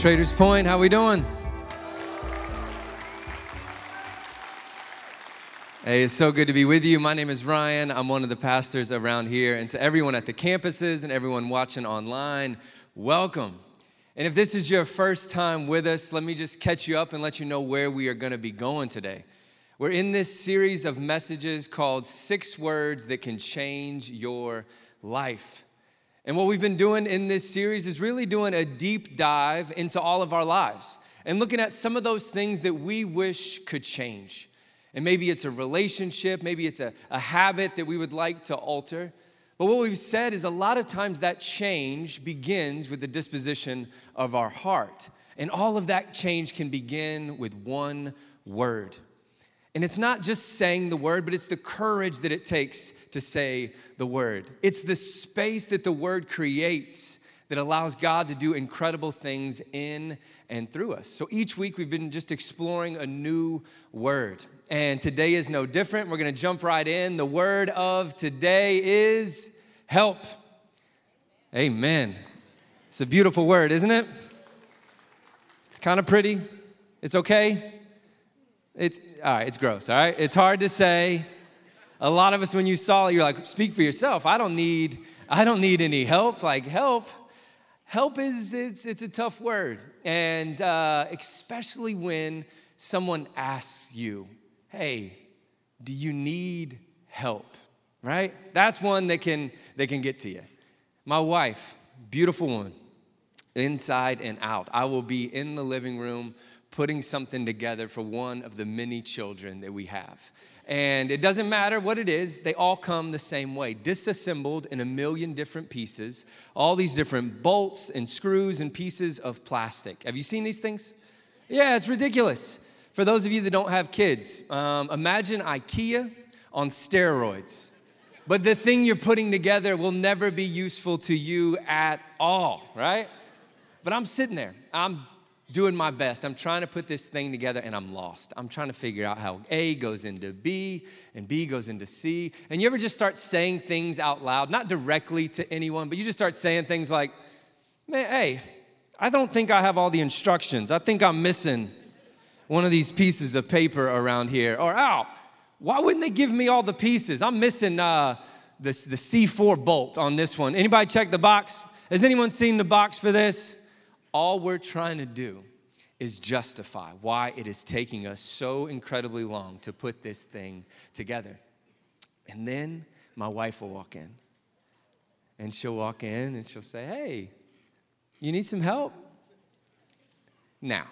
Traders Point, how we doing? Hey, it's so good to be with you. My name is Ryan. I'm one of the pastors around here. And to everyone at the campuses and everyone watching online, welcome. And if this is your first time with us, let me just catch you up and let you know where we are going to be going today. We're in this series of messages called Six Words That Can Change Your Life. And what we've been doing in this series is really doing a deep dive into all of our lives and looking at some of those things that we wish could change. And maybe it's a relationship, maybe it's a, a habit that we would like to alter. But what we've said is a lot of times that change begins with the disposition of our heart. And all of that change can begin with one word. And it's not just saying the word, but it's the courage that it takes to say the word. It's the space that the word creates that allows God to do incredible things in and through us. So each week we've been just exploring a new word. And today is no different. We're going to jump right in. The word of today is help. Amen. It's a beautiful word, isn't it? It's kind of pretty. It's okay. It's all right, it's gross, all right? It's hard to say. A lot of us when you saw it, you're like, speak for yourself. I don't need, I don't need any help. Like help. Help is it's it's a tough word. And uh, especially when someone asks you, hey, do you need help? Right? That's one that can that can get to you. My wife, beautiful woman, inside and out. I will be in the living room putting something together for one of the many children that we have. And it doesn't matter what it is, they all come the same way, disassembled in a million different pieces, all these different bolts and screws and pieces of plastic. Have you seen these things? Yeah, it's ridiculous. For those of you that don't have kids, um, imagine IKEA on steroids. But the thing you're putting together will never be useful to you at all, right? But I'm sitting there, I'm doing my best. I'm trying to put this thing together and I'm lost. I'm trying to figure out how A goes into B and B goes into C. And you ever just start saying things out loud, not directly to anyone, but you just start saying things like, man, hey, I don't think I have all the instructions. I think I'm missing one of these pieces of paper around here. Or, oh, why wouldn't they give me all the pieces? I'm missing uh, the, the C4 bolt on this one. Anybody check the box? Has anyone seen the box for this? All we're trying to do is justify why it is taking us so incredibly long to put this thing together. And then my wife will walk in. And she'll walk in and she'll say, Hey, you need some help? Now,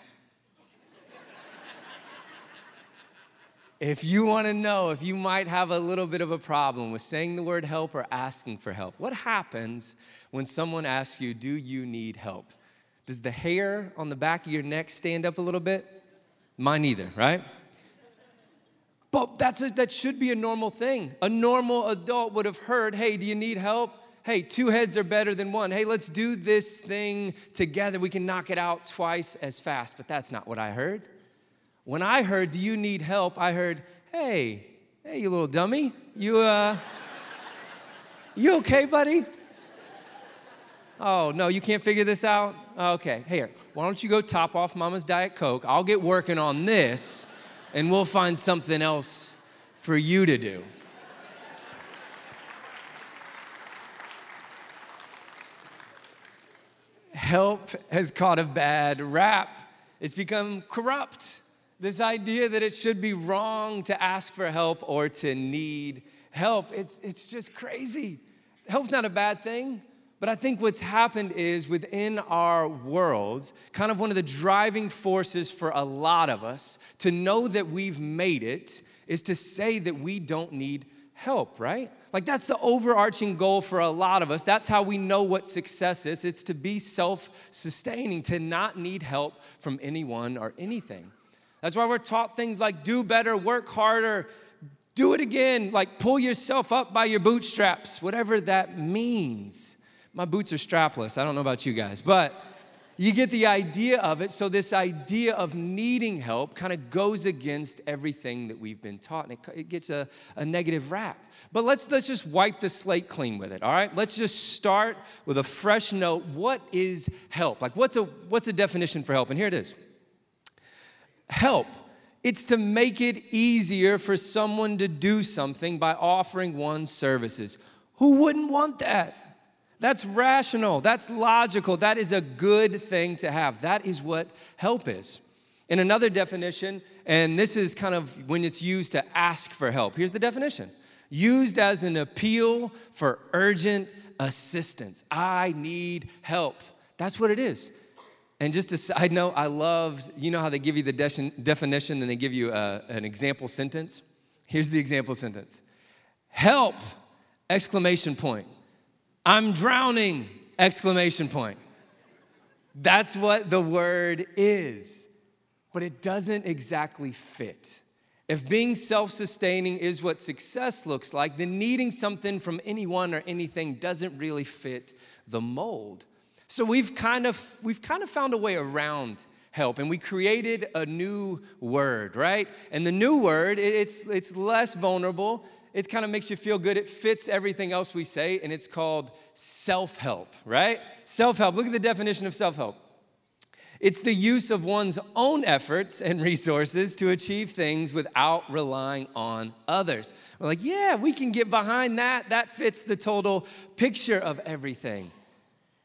if you want to know if you might have a little bit of a problem with saying the word help or asking for help, what happens when someone asks you, Do you need help? Does the hair on the back of your neck stand up a little bit? Mine either, right? But that's a, that should be a normal thing. A normal adult would have heard, hey, do you need help? Hey, two heads are better than one. Hey, let's do this thing together. We can knock it out twice as fast. But that's not what I heard. When I heard, do you need help? I heard, hey, hey, you little dummy. You, uh, you okay, buddy? Oh, no, you can't figure this out? Okay, here, why don't you go top off Mama's Diet Coke? I'll get working on this, and we'll find something else for you to do. Help has caught a bad rap. It's become corrupt. This idea that it should be wrong to ask for help or to need help, it's, it's just crazy. Help's not a bad thing. But I think what's happened is within our world, kind of one of the driving forces for a lot of us to know that we've made it is to say that we don't need help, right? Like that's the overarching goal for a lot of us. That's how we know what success is. It's to be self sustaining, to not need help from anyone or anything. That's why we're taught things like do better, work harder, do it again, like pull yourself up by your bootstraps, whatever that means. My boots are strapless. I don't know about you guys, but You get the idea of it. So, this idea of needing help kind of goes against everything that we've been taught, and it, it gets a, a negative rap. But let's, let's just wipe the slate clean with it, all right? Let's just start with a fresh note. What is help? Like, what's a, what's a definition for help? And here it is help. It's to make it easier for someone to do something by offering one services. Who wouldn't want that? That's rational, that's logical, that is a good thing to have. That is what help is. In another definition, and this is kind of when it's used to ask for help, here's the definition used as an appeal for urgent assistance. I need help. That's what it is. And just a side note, I loved, you know how they give you the de- definition and they give you a, uh, an example sentence? Here's the example sentence Help! Exclamation point. I'm drowning! Exclamation point. That's what the word is, but it doesn't exactly fit. If being self sustaining is what success looks like, then needing something from anyone or anything doesn't really fit the mold. So we've kind of, we've kind of found a way around help and we created a new word, right? And the new word, it's, it's less vulnerable. It kind of makes you feel good. It fits everything else we say, and it's called self help, right? Self help. Look at the definition of self help it's the use of one's own efforts and resources to achieve things without relying on others. We're like, yeah, we can get behind that. That fits the total picture of everything.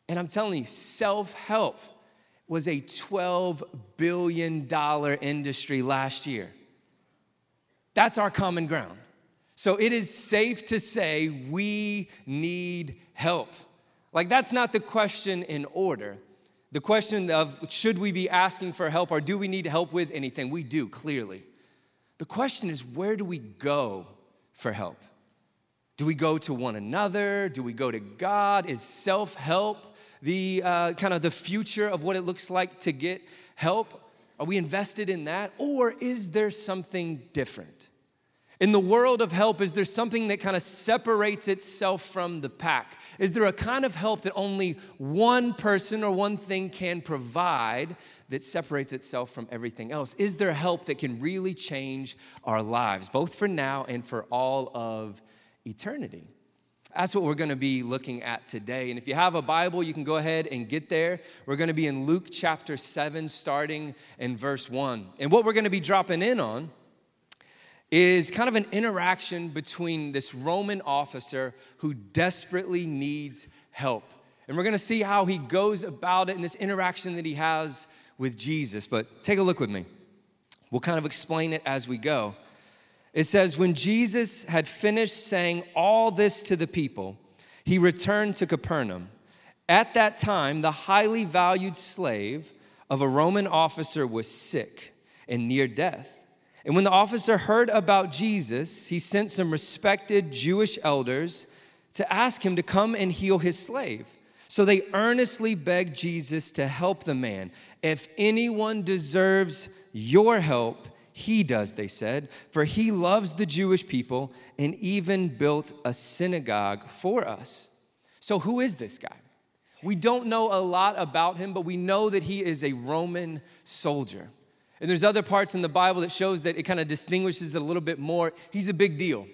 And I'm telling you, self help was a $12 billion industry last year. That's our common ground. So it is safe to say we need help. Like, that's not the question in order. The question of should we be asking for help or do we need help with anything? We do, clearly. The question is where do we go for help? Do we go to one another? Do we go to God? Is self help the uh, kind of the future of what it looks like to get help? Are we invested in that? Or is there something different? In the world of help, is there something that kind of separates itself from the pack? Is there a kind of help that only one person or one thing can provide that separates itself from everything else? Is there help that can really change our lives, both for now and for all of eternity? That's what we're going to be looking at today. And if you have a Bible, you can go ahead and get there. We're going to be in Luke chapter 7, starting in verse 1. And what we're going to be dropping in on is kind of an interaction between this Roman officer who desperately needs help. And we're gonna see how he goes about it in this interaction that he has with Jesus. But take a look with me. We'll kind of explain it as we go. It says, When Jesus had finished saying all this to the people, he returned to Capernaum. At that time, the highly valued slave of a Roman officer was sick and near death. And when the officer heard about Jesus, he sent some respected Jewish elders to ask him to come and heal his slave. So they earnestly begged Jesus to help the man. If anyone deserves your help, he does, they said, for he loves the Jewish people and even built a synagogue for us. So, who is this guy? We don't know a lot about him, but we know that he is a Roman soldier. And there's other parts in the Bible that shows that it kind of distinguishes it a little bit more. He's a big deal.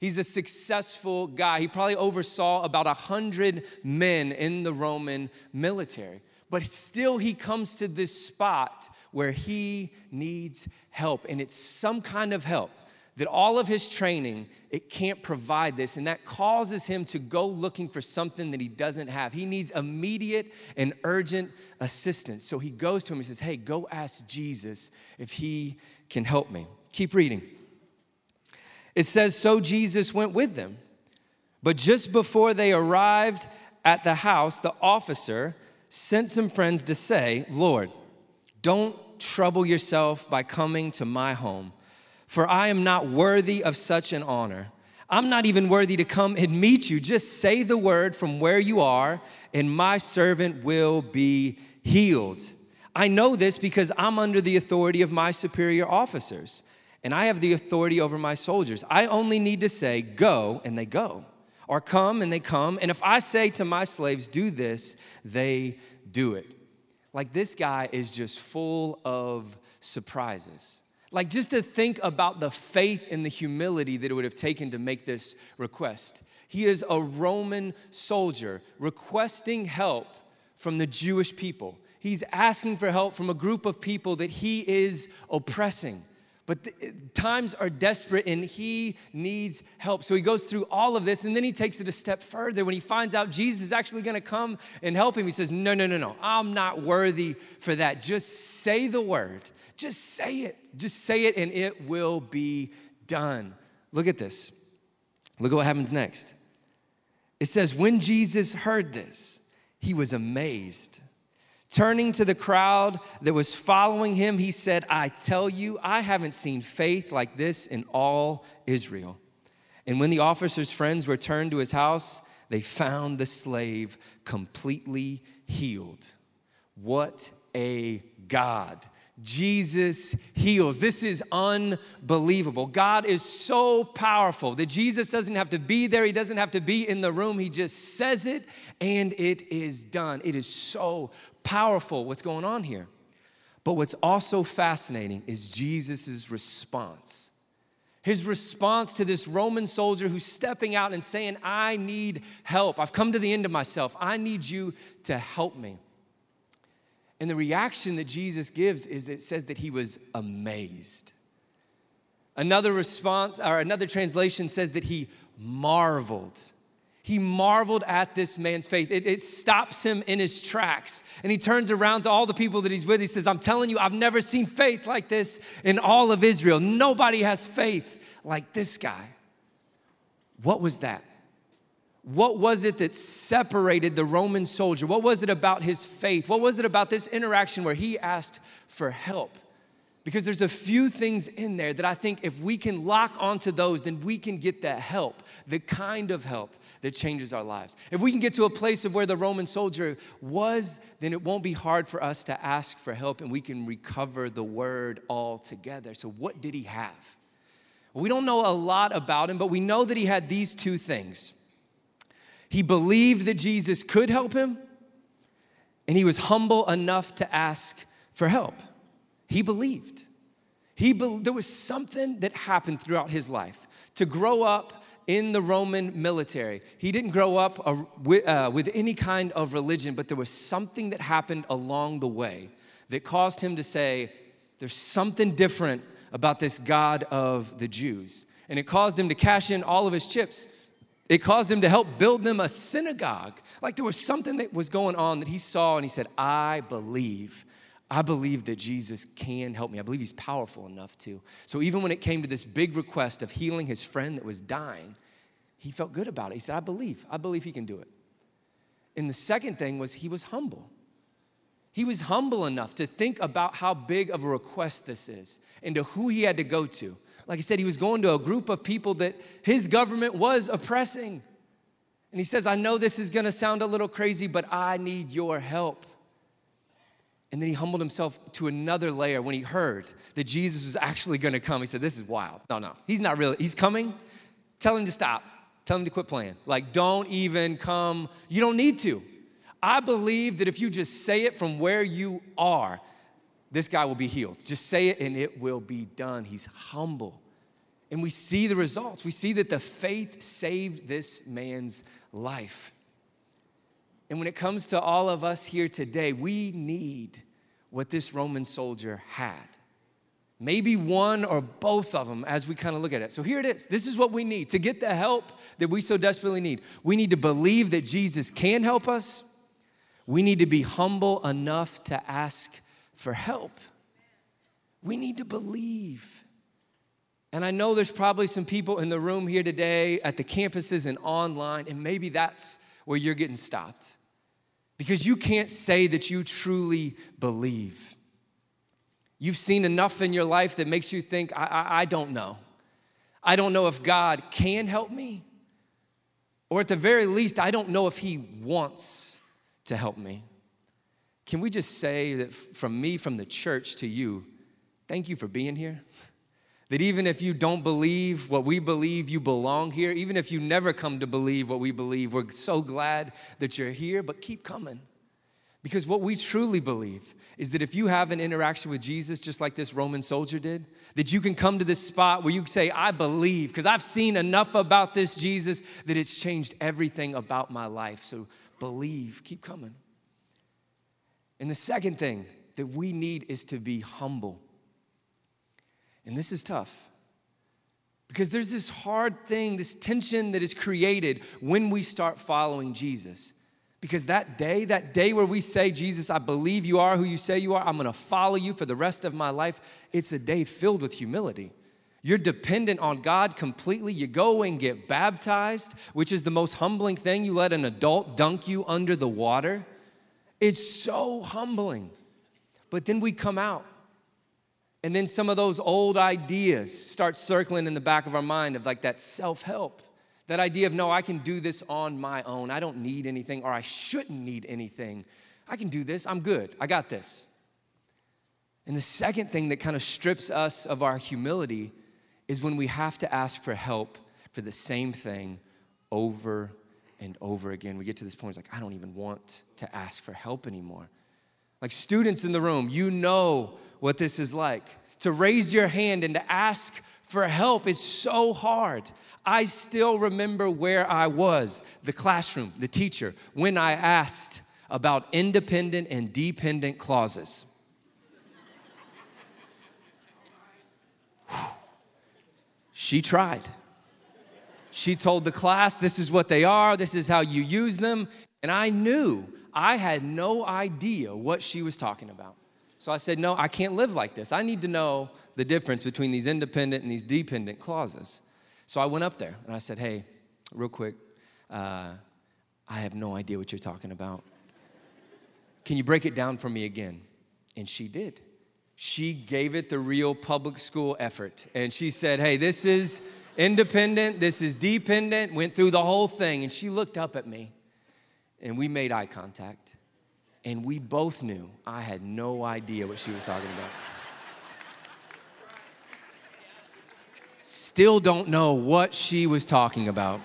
He's a successful guy. He probably oversaw about a hundred men in the Roman military. But still, he comes to this spot where he needs help. And it's some kind of help that all of his training it can't provide this and that causes him to go looking for something that he doesn't have he needs immediate and urgent assistance. So he goes to him and says, Hey, go ask Jesus if he can help me. Keep reading. It says, So Jesus went with them. But just before they arrived at the house, the officer sent some friends to say, Lord, don't trouble yourself by coming to my home, for I am not worthy of such an honor. I'm not even worthy to come and meet you. Just say the word from where you are, and my servant will be healed. I know this because I'm under the authority of my superior officers, and I have the authority over my soldiers. I only need to say, Go, and they go, or come, and they come. And if I say to my slaves, Do this, they do it. Like this guy is just full of surprises. Like just to think about the faith and the humility that it would have taken to make this request. He is a Roman soldier requesting help from the Jewish people. He's asking for help from a group of people that he is oppressing. But the, times are desperate and he needs help. So he goes through all of this and then he takes it a step further. When he finds out Jesus is actually gonna come and help him, he says, No, no, no, no, I'm not worthy for that. Just say the word. Just say it. Just say it and it will be done. Look at this. Look at what happens next. It says, When Jesus heard this, he was amazed Turning to the crowd that was following him, he said, I tell you, I haven't seen faith like this in all Israel. And when the officer's friends returned to his house, they found the slave completely healed. What a God. Jesus heals. This is unbelievable. God is so powerful that Jesus doesn't have to be there, He doesn't have to be in the room. He just says it and it is done. It is so powerful what's going on here. But what's also fascinating is Jesus' response. His response to this Roman soldier who's stepping out and saying, I need help. I've come to the end of myself. I need you to help me. And the reaction that Jesus gives is it says that he was amazed. Another response, or another translation says that he marveled. He marveled at this man's faith. It, it, stops him in his tracks. And he turns around to all the people that he's with. He says, I'm telling you, I've never seen faith like this in all of Israel. Nobody has faith like this guy. What was that? What was it that separated the Roman soldier? What was it about his faith? What was it about this interaction where he asked for help? Because there's a few things in there that I think if we can lock onto those, then we can get that help, the kind of help that changes our lives. If we can get to a place of where the Roman soldier was, then it won't be hard for us to ask for help and we can recover the word altogether. So, what did he have? We don't know a lot about him, but we know that he had these two things. He believed that Jesus could help him, and he was humble enough to ask for help. He believed. He be- there was something that happened throughout his life. To grow up in the Roman military. He didn't grow up uh, with, uh, with any kind of religion, but there was something that happened along the way that caused him to say, There's something different about this God of the Jews. And it caused him to cash in all of his chips. It caused him to help build them a synagogue. Like there was something that was going on that he saw, and he said, I believe I believe that Jesus can help me. I believe he's powerful enough to. So even when it came to this big request of healing his friend that was dying, he felt good about it. He said, I believe. I believe he can do it. And the second thing was he was humble. He was humble enough to think about how big of a request this is and to who he had to go to. Like I said, he was going to a group of people that his government was oppressing. And he says, I know this is gonna sound a little crazy, but I need your help. And then he humbled himself to another layer when he heard that Jesus was actually gonna come. He said, This is wild. No, no, he's not really. He's coming. Tell him to stop. Tell him to quit playing. Like, don't even come. You don't need to. I believe that if you just say it from where you are, this guy will be healed. Just say it and it will be done. He's humble. And we see the results. We see that the faith saved this man's life. And when it comes to all of us here today, we need what this Roman soldier had. Maybe one or both of them as we kind of look at it. So here it is. This is what we need to get the help that we so desperately need. We need to believe that Jesus can help us. We need to be humble enough to ask for help. We need to believe. And I know there's probably some people in the room here today at the campuses and online, and maybe that's where you're getting stopped because you can't say that you truly believe. You've seen enough in your life that makes you think, I, I, I don't know. I don't know if God can help me, or at the very least, I don't know if He wants to help me. Can we just say that from me, from the church to you, thank you for being here? That even if you don't believe what we believe, you belong here. Even if you never come to believe what we believe, we're so glad that you're here, but keep coming. Because what we truly believe is that if you have an interaction with Jesus, just like this Roman soldier did, that you can come to this spot where you say, I believe, because I've seen enough about this Jesus that it's changed everything about my life. So believe, keep coming. And the second thing that we need is to be humble. And this is tough because there's this hard thing, this tension that is created when we start following Jesus. Because that day, that day where we say, Jesus, I believe you are who you say you are, I'm gonna follow you for the rest of my life, it's a day filled with humility. You're dependent on God completely. You go and get baptized, which is the most humbling thing. You let an adult dunk you under the water. It's so humbling. But then we come out, and then some of those old ideas start circling in the back of our mind of like that self help that idea of, no, I can do this on my own. I don't need anything, or I shouldn't need anything. I can do this. I'm good. I got this. And the second thing that kind of strips us of our humility is when we have to ask for help for the same thing over and over again. We get to this point, it's like, I don't even want to ask for help anymore. Like students in the room, you know what this is like. To raise your hand and to ask for help is so hard. I still remember where I was, the classroom, the teacher, when I asked about independent and dependent clauses. she tried. She told the class, This is what they are, this is how you use them. And I knew I had no idea what she was talking about. So I said, No, I can't live like this. I need to know the difference between these independent and these dependent clauses. So I went up there and I said, Hey, real quick, uh, I have no idea what you're talking about. Can you break it down for me again? And she did. She gave it the real public school effort. And she said, Hey, this is independent, this is dependent, went through the whole thing. And she looked up at me and we made eye contact. And we both knew I had no idea what she was talking about. still don't know what she was talking about.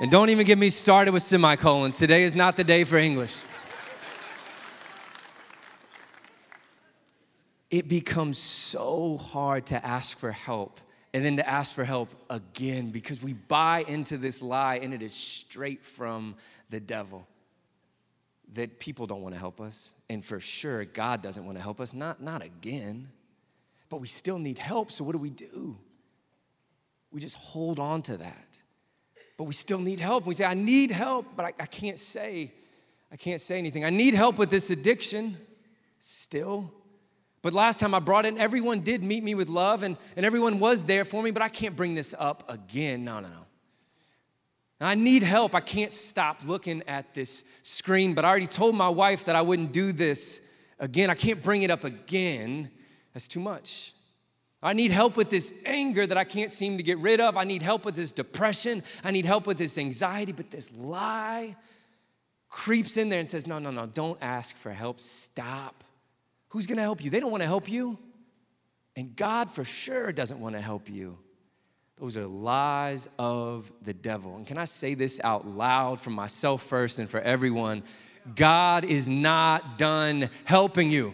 And don't even get me started with semicolons. Today is not the day for English. It becomes so hard to ask for help and then to ask for help again because we buy into this lie and it is straight from the devil that people don't want to help us and for sure God doesn't want to help us not not again but we still need help so what do we do we just hold on to that. But we still need help. We say, I need help, but I, I can't say, I can't say anything. I need help with this addiction still. But last time I brought it, everyone did meet me with love and, and everyone was there for me, but I can't bring this up again. No, no, no. I need help. I can't stop looking at this screen, but I already told my wife that I wouldn't do this again. I can't bring it up again. That's too much. I need help with this anger that I can't seem to get rid of. I need help with this depression. I need help with this anxiety. But this lie creeps in there and says, No, no, no, don't ask for help. Stop. Who's gonna help you? They don't wanna help you. And God for sure doesn't wanna help you. Those are lies of the devil. And can I say this out loud for myself first and for everyone? God is not done helping you.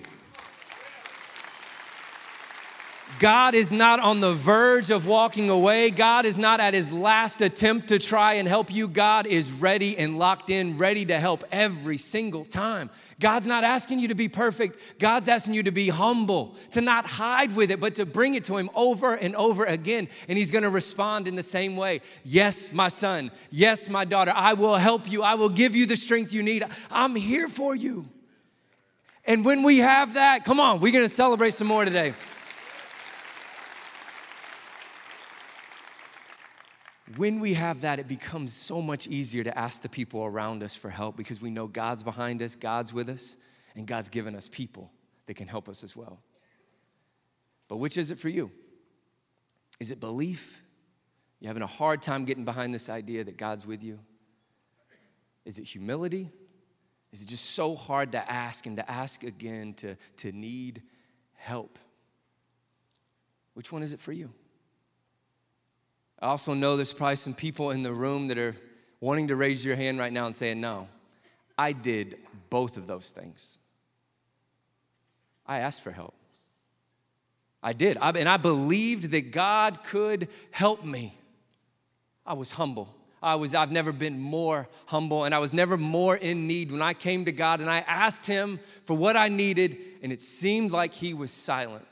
God is not on the verge of walking away. God is not at his last attempt to try and help you. God is ready and locked in, ready to help every single time. God's not asking you to be perfect. God's asking you to be humble, to not hide with it, but to bring it to him over and over again. And he's gonna respond in the same way Yes, my son. Yes, my daughter. I will help you. I will give you the strength you need. I'm here for you. And when we have that, come on, we're gonna celebrate some more today. When we have that, it becomes so much easier to ask the people around us for help because we know God's behind us, God's with us, and God's given us people that can help us as well. But which is it for you? Is it belief? You're having a hard time getting behind this idea that God's with you? Is it humility? Is it just so hard to ask and to ask again to, to need help? Which one is it for you? I also know there's probably some people in the room that are wanting to raise your hand right now and saying, No, I did both of those things. I asked for help. I did. I, and I believed that God could help me. I was humble. I was, I've never been more humble, and I was never more in need when I came to God and I asked Him for what I needed, and it seemed like He was silent.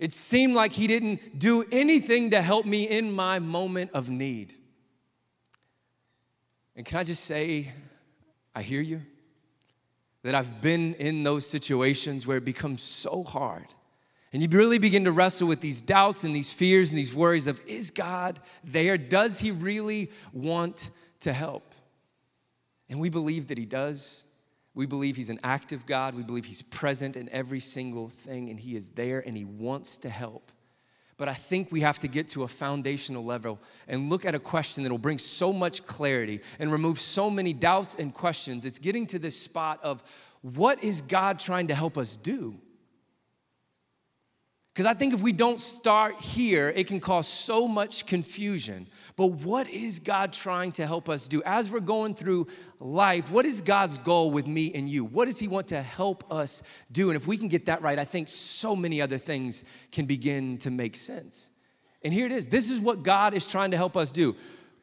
It seemed like He didn't do anything to help me in my moment of need. And can I just say, I hear you? That I've been in those situations where it becomes so hard and you really begin to wrestle with these doubts and these fears and these worries of is God there? Does He really want to help? And we believe that He does. We believe He's an active God. We believe He's present in every single thing and He is there and He wants to help. But I think we have to get to a foundational level and look at a question that will bring so much clarity and remove so many doubts and questions. It's getting to this spot of what is God trying to help us do? Because I think if we don't start here, it can cause so much confusion. But what is God trying to help us do? As we're going through life, what is God's goal with me and you? What does He want to help us do? And if we can get that right, I think so many other things can begin to make sense. And here it is this is what God is trying to help us do.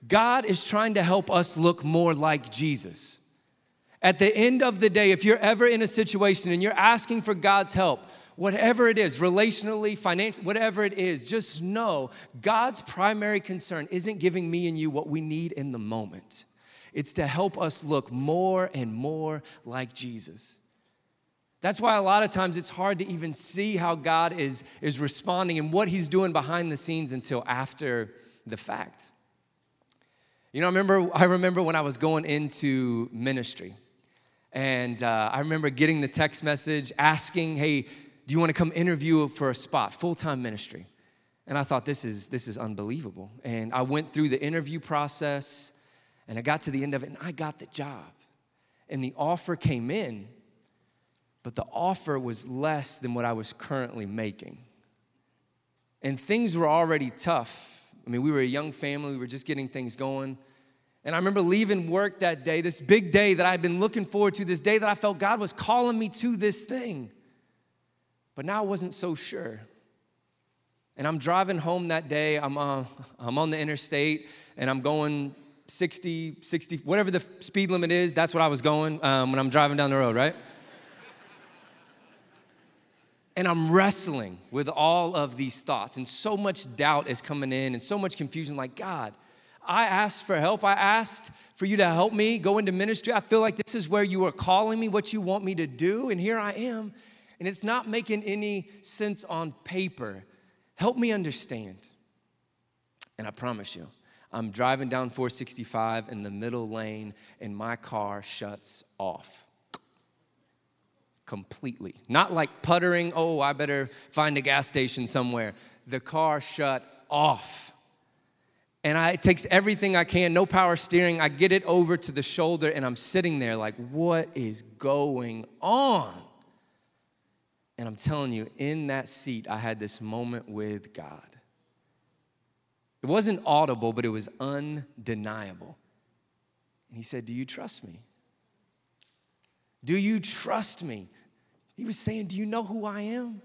God is trying to help us look more like Jesus. At the end of the day, if you're ever in a situation and you're asking for God's help, whatever it is, relationally, financially, whatever it is, just know God's primary concern isn't giving me and you what we need in the moment. It's to help us look more and more like Jesus. That's why a lot of times it's hard to even see how God is, is responding and what He's doing behind the scenes until after the fact. You know, I remember, I remember when I was going into ministry, and uh, I remember getting the text message asking, hey, do you want to come interview for a spot, full time ministry? And I thought, this is, this is unbelievable. And I went through the interview process and I got to the end of it and I got the job. And the offer came in, but the offer was less than what I was currently making. And things were already tough. I mean, we were a young family, we were just getting things going. And I remember leaving work that day, this big day that I'd been looking forward to, this day that I felt God was calling me to this thing. But now I wasn't so sure. And I'm driving home that day. I'm, uh, I'm on the interstate and I'm going 60, 60, whatever the speed limit is, that's what I was going um, when I'm driving down the road, right? and I'm wrestling with all of these thoughts, and so much doubt is coming in, and so much confusion like, God, I asked for help. I asked for you to help me go into ministry. I feel like this is where you are calling me, what you want me to do, and here I am and it's not making any sense on paper. Help me understand. And I promise you, I'm driving down 465 in the middle lane, and my car shuts off completely. Not like puttering, oh, I better find a gas station somewhere. The car shut off. And I, it takes everything I can, no power steering. I get it over to the shoulder, and I'm sitting there like, what is going on? And I'm telling you, in that seat, I had this moment with God. It wasn't audible, but it was undeniable. And he said, Do you trust me? Do you trust me? He was saying, Do you know who I am?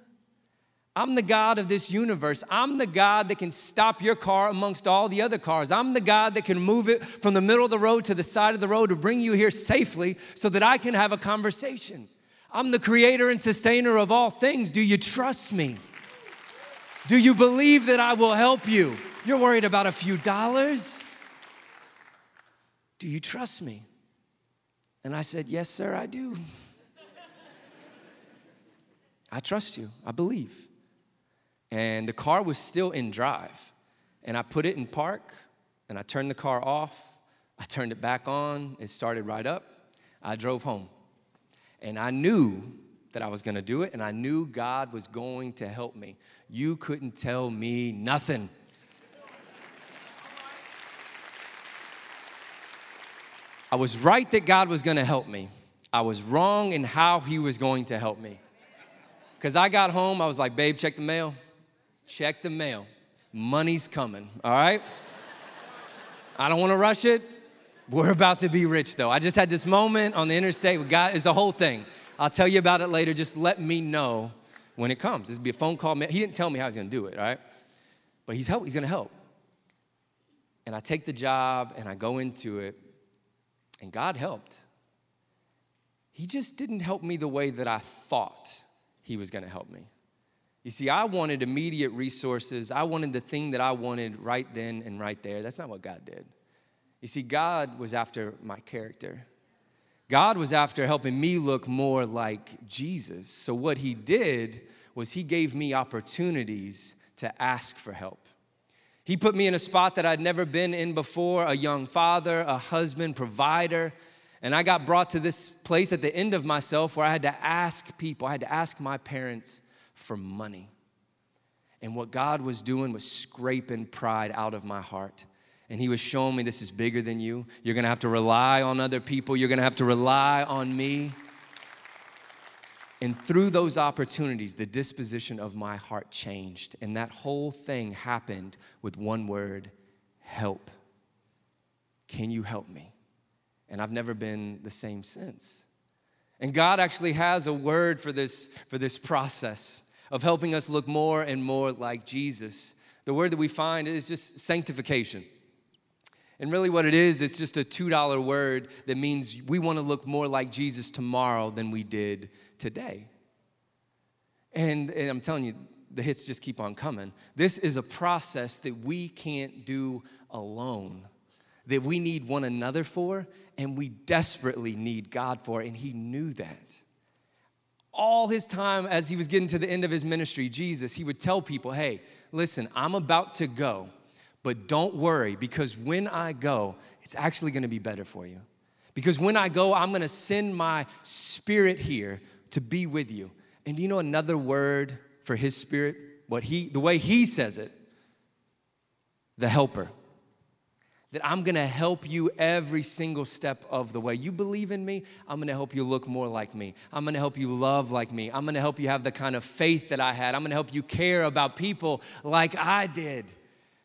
I'm the God of this universe. I'm the God that can stop your car amongst all the other cars. I'm the God that can move it from the middle of the road to the side of the road to bring you here safely so that I can have a conversation. I'm the creator and sustainer of all things. Do you trust me? Do you believe that I will help you? You're worried about a few dollars? Do you trust me? And I said, Yes, sir, I do. I trust you. I believe. And the car was still in drive. And I put it in park and I turned the car off. I turned it back on. It started right up. I drove home. And I knew that I was gonna do it, and I knew God was going to help me. You couldn't tell me nothing. I was right that God was gonna help me. I was wrong in how He was going to help me. Because I got home, I was like, babe, check the mail. Check the mail. Money's coming, all right? I don't wanna rush it. We're about to be rich though. I just had this moment on the interstate with God. It's a whole thing. I'll tell you about it later. Just let me know when it comes. This will be a phone call. He didn't tell me how he's gonna do it, right? But he's he's gonna help. And I take the job and I go into it, and God helped. He just didn't help me the way that I thought he was gonna help me. You see, I wanted immediate resources. I wanted the thing that I wanted right then and right there. That's not what God did. You see, God was after my character. God was after helping me look more like Jesus. So, what He did was He gave me opportunities to ask for help. He put me in a spot that I'd never been in before a young father, a husband, provider. And I got brought to this place at the end of myself where I had to ask people, I had to ask my parents for money. And what God was doing was scraping pride out of my heart. And He was showing me this is bigger than you. You're gonna have to rely on other people, you're gonna have to rely on me. And through those opportunities, the disposition of my heart changed. And that whole thing happened with one word help. Can you help me? And I've never been the same since. And God actually has a word for this, for this process of helping us look more and more like Jesus. The word that we find is just sanctification. And really, what it is, it's just a $2 word that means we want to look more like Jesus tomorrow than we did today. And, and, I'm telling you, the hits just keep on coming. This is a process that we can't do alone, that we need one another for, and we desperately need God for, and He knew that all his time as he was getting to the end of his ministry, Jesus, he would tell people, hey, listen, I'm about to go, but don't worry because when I go, it's actually gonna be better for you. Because when I go, I'm gonna send my spirit here to be with you. And do you know another word for his spirit? What he, the way he says it, the helper that I'm gonna help you every single step of the way. You believe in me, I'm gonna help you look more like me. I'm gonna help you love like me. I'm gonna help you have the kind of faith that I had. I'm gonna help you care about people like I did.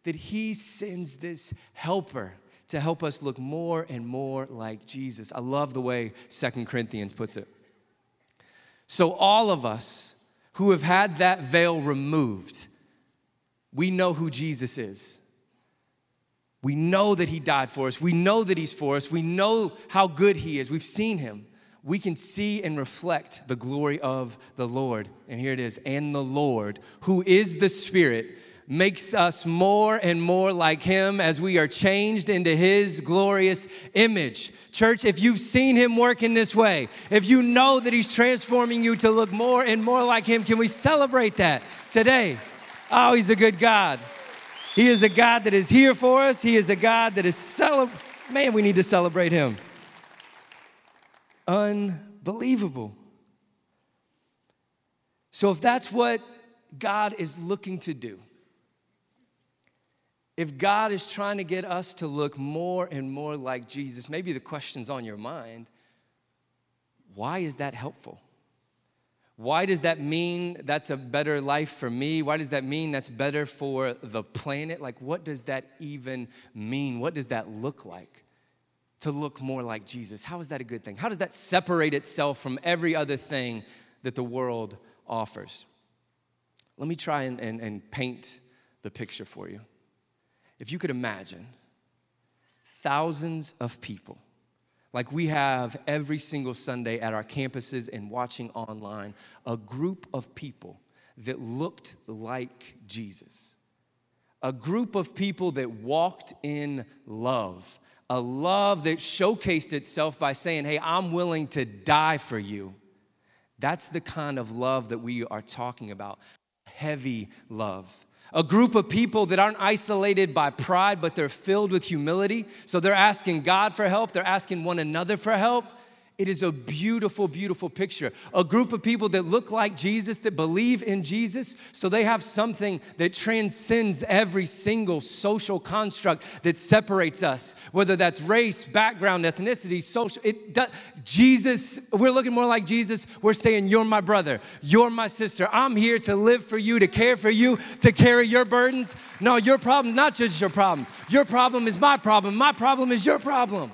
That He sends this helper to help us look more and more like Jesus. I love the way Second Corinthians puts it. So, all of us who have had that veil removed, we know who Jesus is. We know that He died for us. We know that He's for us. We know how good He is. We've seen Him. We can see and reflect the glory of the Lord. And here it is and the Lord, who is the Spirit, makes us more and more like Him as we are changed into His glorious image. Church, if you've seen Him work in this way, if you know that He's transforming you to look more and more like Him, can we celebrate that today? Oh, He's a good God. He is a God that is here for us. He is a God that is celebrate. Man, we need to celebrate Him. Unbelievable. So, if that's what God is looking to do, if God is trying to get us to look more and more like Jesus, maybe the question's on your mind why is that helpful? Why does that mean that's a better life for me? Why does that mean that's better for the planet? Like, what does that even mean? What does that look like? To look more like Jesus. How is that a good thing? How does that separate itself from every other thing that the world offers? Let me try and, and, and paint the picture for you. If you could imagine thousands of people like we have every single Sunday at our campuses and watching online, a group of people that looked like Jesus. A group of people that walked in love, a love that showcased itself by saying, Hey, I'm willing to die for you. That's the kind of love that we are talking about heavy love a group of people that aren't isolated by pride, but they're filled with humility. So they're asking God for help, they're asking one another for help. It is a beautiful, beautiful picture. A group of people that look like Jesus, that believe in Jesus, so they have something that transcends every single social construct that separates us, whether that's race, background, ethnicity, social. It does, Jesus, we're looking more like Jesus. We're saying, You're my brother, you're my sister. I'm here to live for you, to care for you, to carry your burdens. No, your problem's not just your problem. Your problem is my problem. My problem is your problem.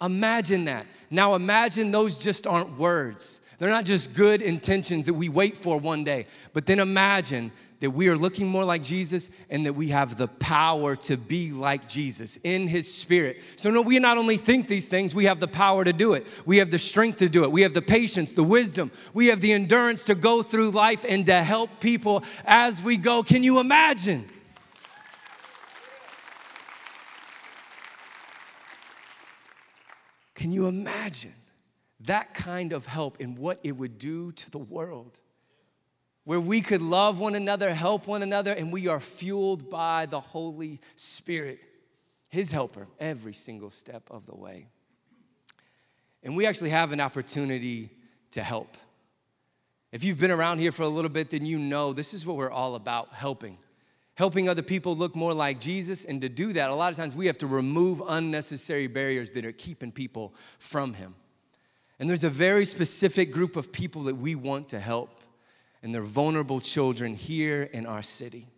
Imagine that. Now imagine those just aren't words. They're not just good intentions that we wait for one day. But then imagine that we are looking more like Jesus and that we have the power to be like Jesus in his spirit. So, no, we not only think these things, we have the power to do it. We have the strength to do it. We have the patience, the wisdom. We have the endurance to go through life and to help people as we go. Can you imagine? Can you imagine that kind of help and what it would do to the world? Where we could love one another, help one another, and we are fueled by the Holy Spirit, His helper, every single step of the way. And we actually have an opportunity to help. If you've been around here for a little bit, then you know this is what we're all about helping helping other people look more like Jesus. And to do that, a lot of times we have to remove unnecessary barriers that are keeping people from Him. And there's a very specific group of people that we want to help, and they're vulnerable children here in our city.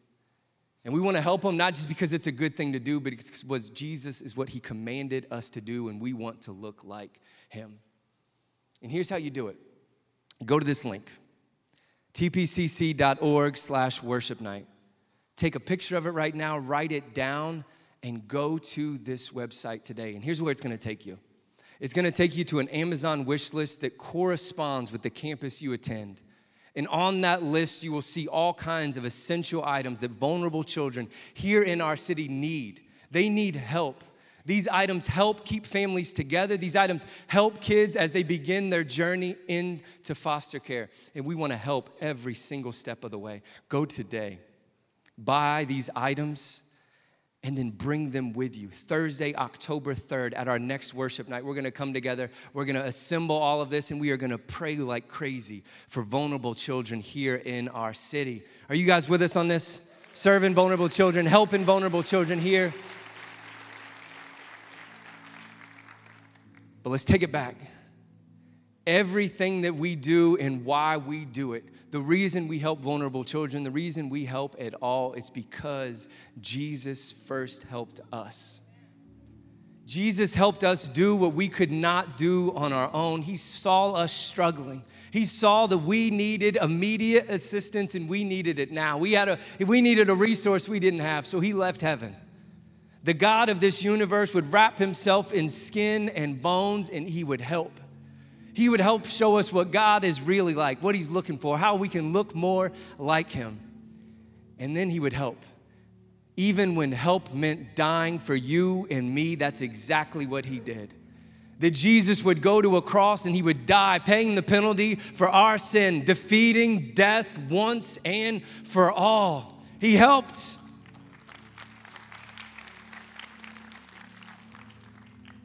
And we want to help them not just because it's a good thing to do, but because Jesus is what He commanded us to do, and we want to look like Him. And here's how you do it go to this link tpcc.org slash worship night Take a picture of it right now, write it down, and go to this website today. And here's where it's gonna take you it's gonna take you to an Amazon wish list that corresponds with the campus you attend. And on that list, you will see all kinds of essential items that vulnerable children here in our city need. They need help. These items help keep families together. These items help kids as they begin their journey into foster care. And we wanna help every single step of the way. Go today buy these items and then bring them with you. Thursday, October 3rd, at our next worship night, we're gonna come together. We're gonna assemble all of this and we are gonna pray like crazy for vulnerable children here in our city. Are you guys with us on this? Serving vulnerable children, helping vulnerable children here. But let's take it back. Everything that we do and why we do it the reason we help vulnerable children, the reason we help at all, is because Jesus first helped us. Jesus helped us do what we could not do on our own. He saw us struggling. He saw that we needed immediate assistance and we needed it now. We had a we needed a resource we didn't have, so he left heaven. The God of this universe would wrap himself in skin and bones and he would help. He would help show us what God is really like, what He's looking for, how we can look more like Him. And then He would help. Even when help meant dying for you and me, that's exactly what He did. That Jesus would go to a cross and He would die, paying the penalty for our sin, defeating death once and for all. He helped.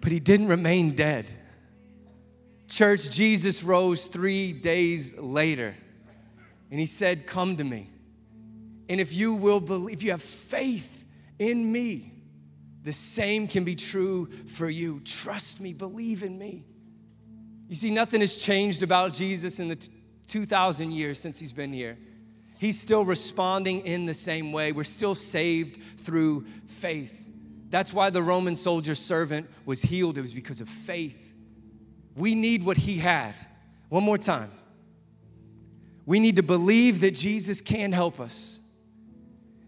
But He didn't remain dead. Church, Jesus rose three days later and he said, Come to me. And if you will believe, if you have faith in me, the same can be true for you. Trust me, believe in me. You see, nothing has changed about Jesus in the t- 2,000 years since he's been here. He's still responding in the same way. We're still saved through faith. That's why the Roman soldier servant was healed, it was because of faith. We need what he had. One more time. We need to believe that Jesus can help us.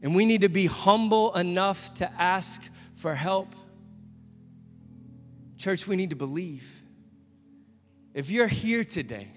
And we need to be humble enough to ask for help. Church, we need to believe. If you're here today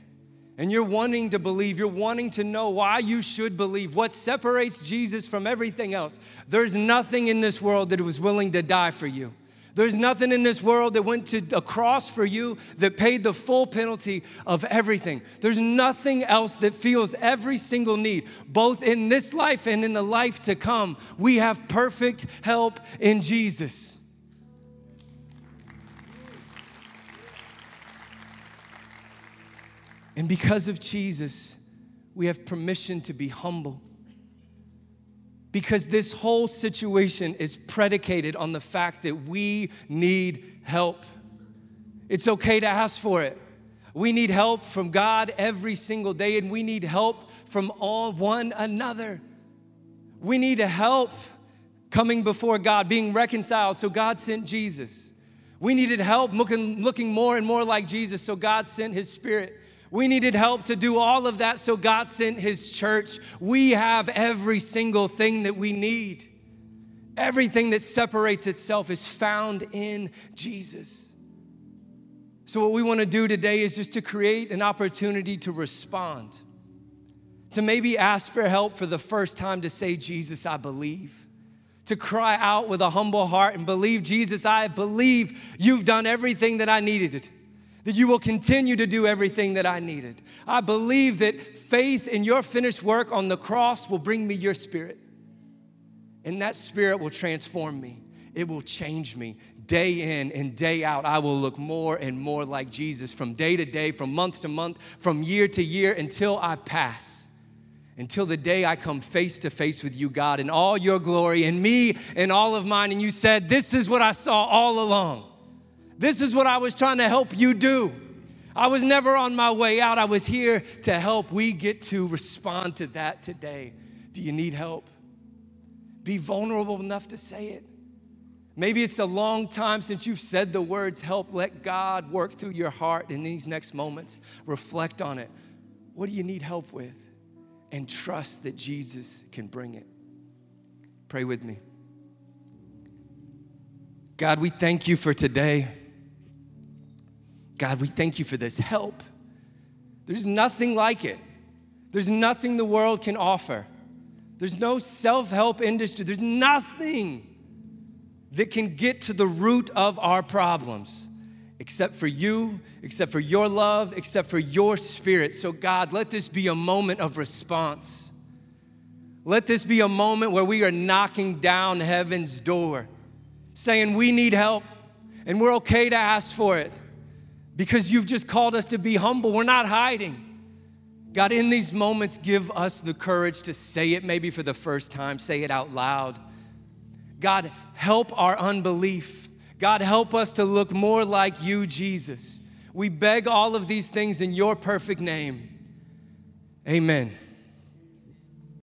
and you're wanting to believe, you're wanting to know why you should believe, what separates Jesus from everything else, there's nothing in this world that was willing to die for you. There's nothing in this world that went to a cross for you that paid the full penalty of everything. There's nothing else that feels every single need, both in this life and in the life to come. We have perfect help in Jesus. And because of Jesus, we have permission to be humble because this whole situation is predicated on the fact that we need help. It's okay to ask for it. We need help from God every single day, and we need help from all one another. We need help coming before God, being reconciled. So God sent Jesus. We needed help looking, looking more and more like Jesus, so God sent His Spirit. We needed help to do all of that, so God sent His church. We have every single thing that we need. Everything that separates itself is found in Jesus. So, what we want to do today is just to create an opportunity to respond, to maybe ask for help for the first time to say, Jesus, I believe to cry out with a humble heart and believe, Jesus, I believe you've done everything that I needed, that you will continue to do everything that I needed. I believe that faith in your finished work on the cross will bring me your spirit, and that spirit will transform me. It will change me day in and day out. I will look more and more like Jesus from day to day, from month to month, from year to year until I pass until the day I come face to face with you, God, in all your glory, and me and all of mine. And you said, This is what I saw all along. This is what I was trying to help you do. I was never on my way out. I was here to help. We get to respond to that today. Do you need help? Be vulnerable enough to say it. Maybe it's a long time since you've said the words help. Let God work through your heart in these next moments. Reflect on it. What do you need help with? and trust that Jesus can bring it. Pray with me. God, we thank you for today. God, we thank you for this help. There's nothing like it. There's nothing the world can offer. There's no self help industry. There's nothing that can get to the root of our problems except for you, except for your love, except for your spirit. So, God, let this be a moment of response. Let this be a moment where we are knocking down heaven's door, saying, We need help, and we're okay to ask for it because you've just called us to be humble. We're not hiding. God, in these moments, give us the courage to say it maybe for the first time, say it out loud. God, help our unbelief. God, help us to look more like you, Jesus. We beg all of these things in your perfect name. Amen.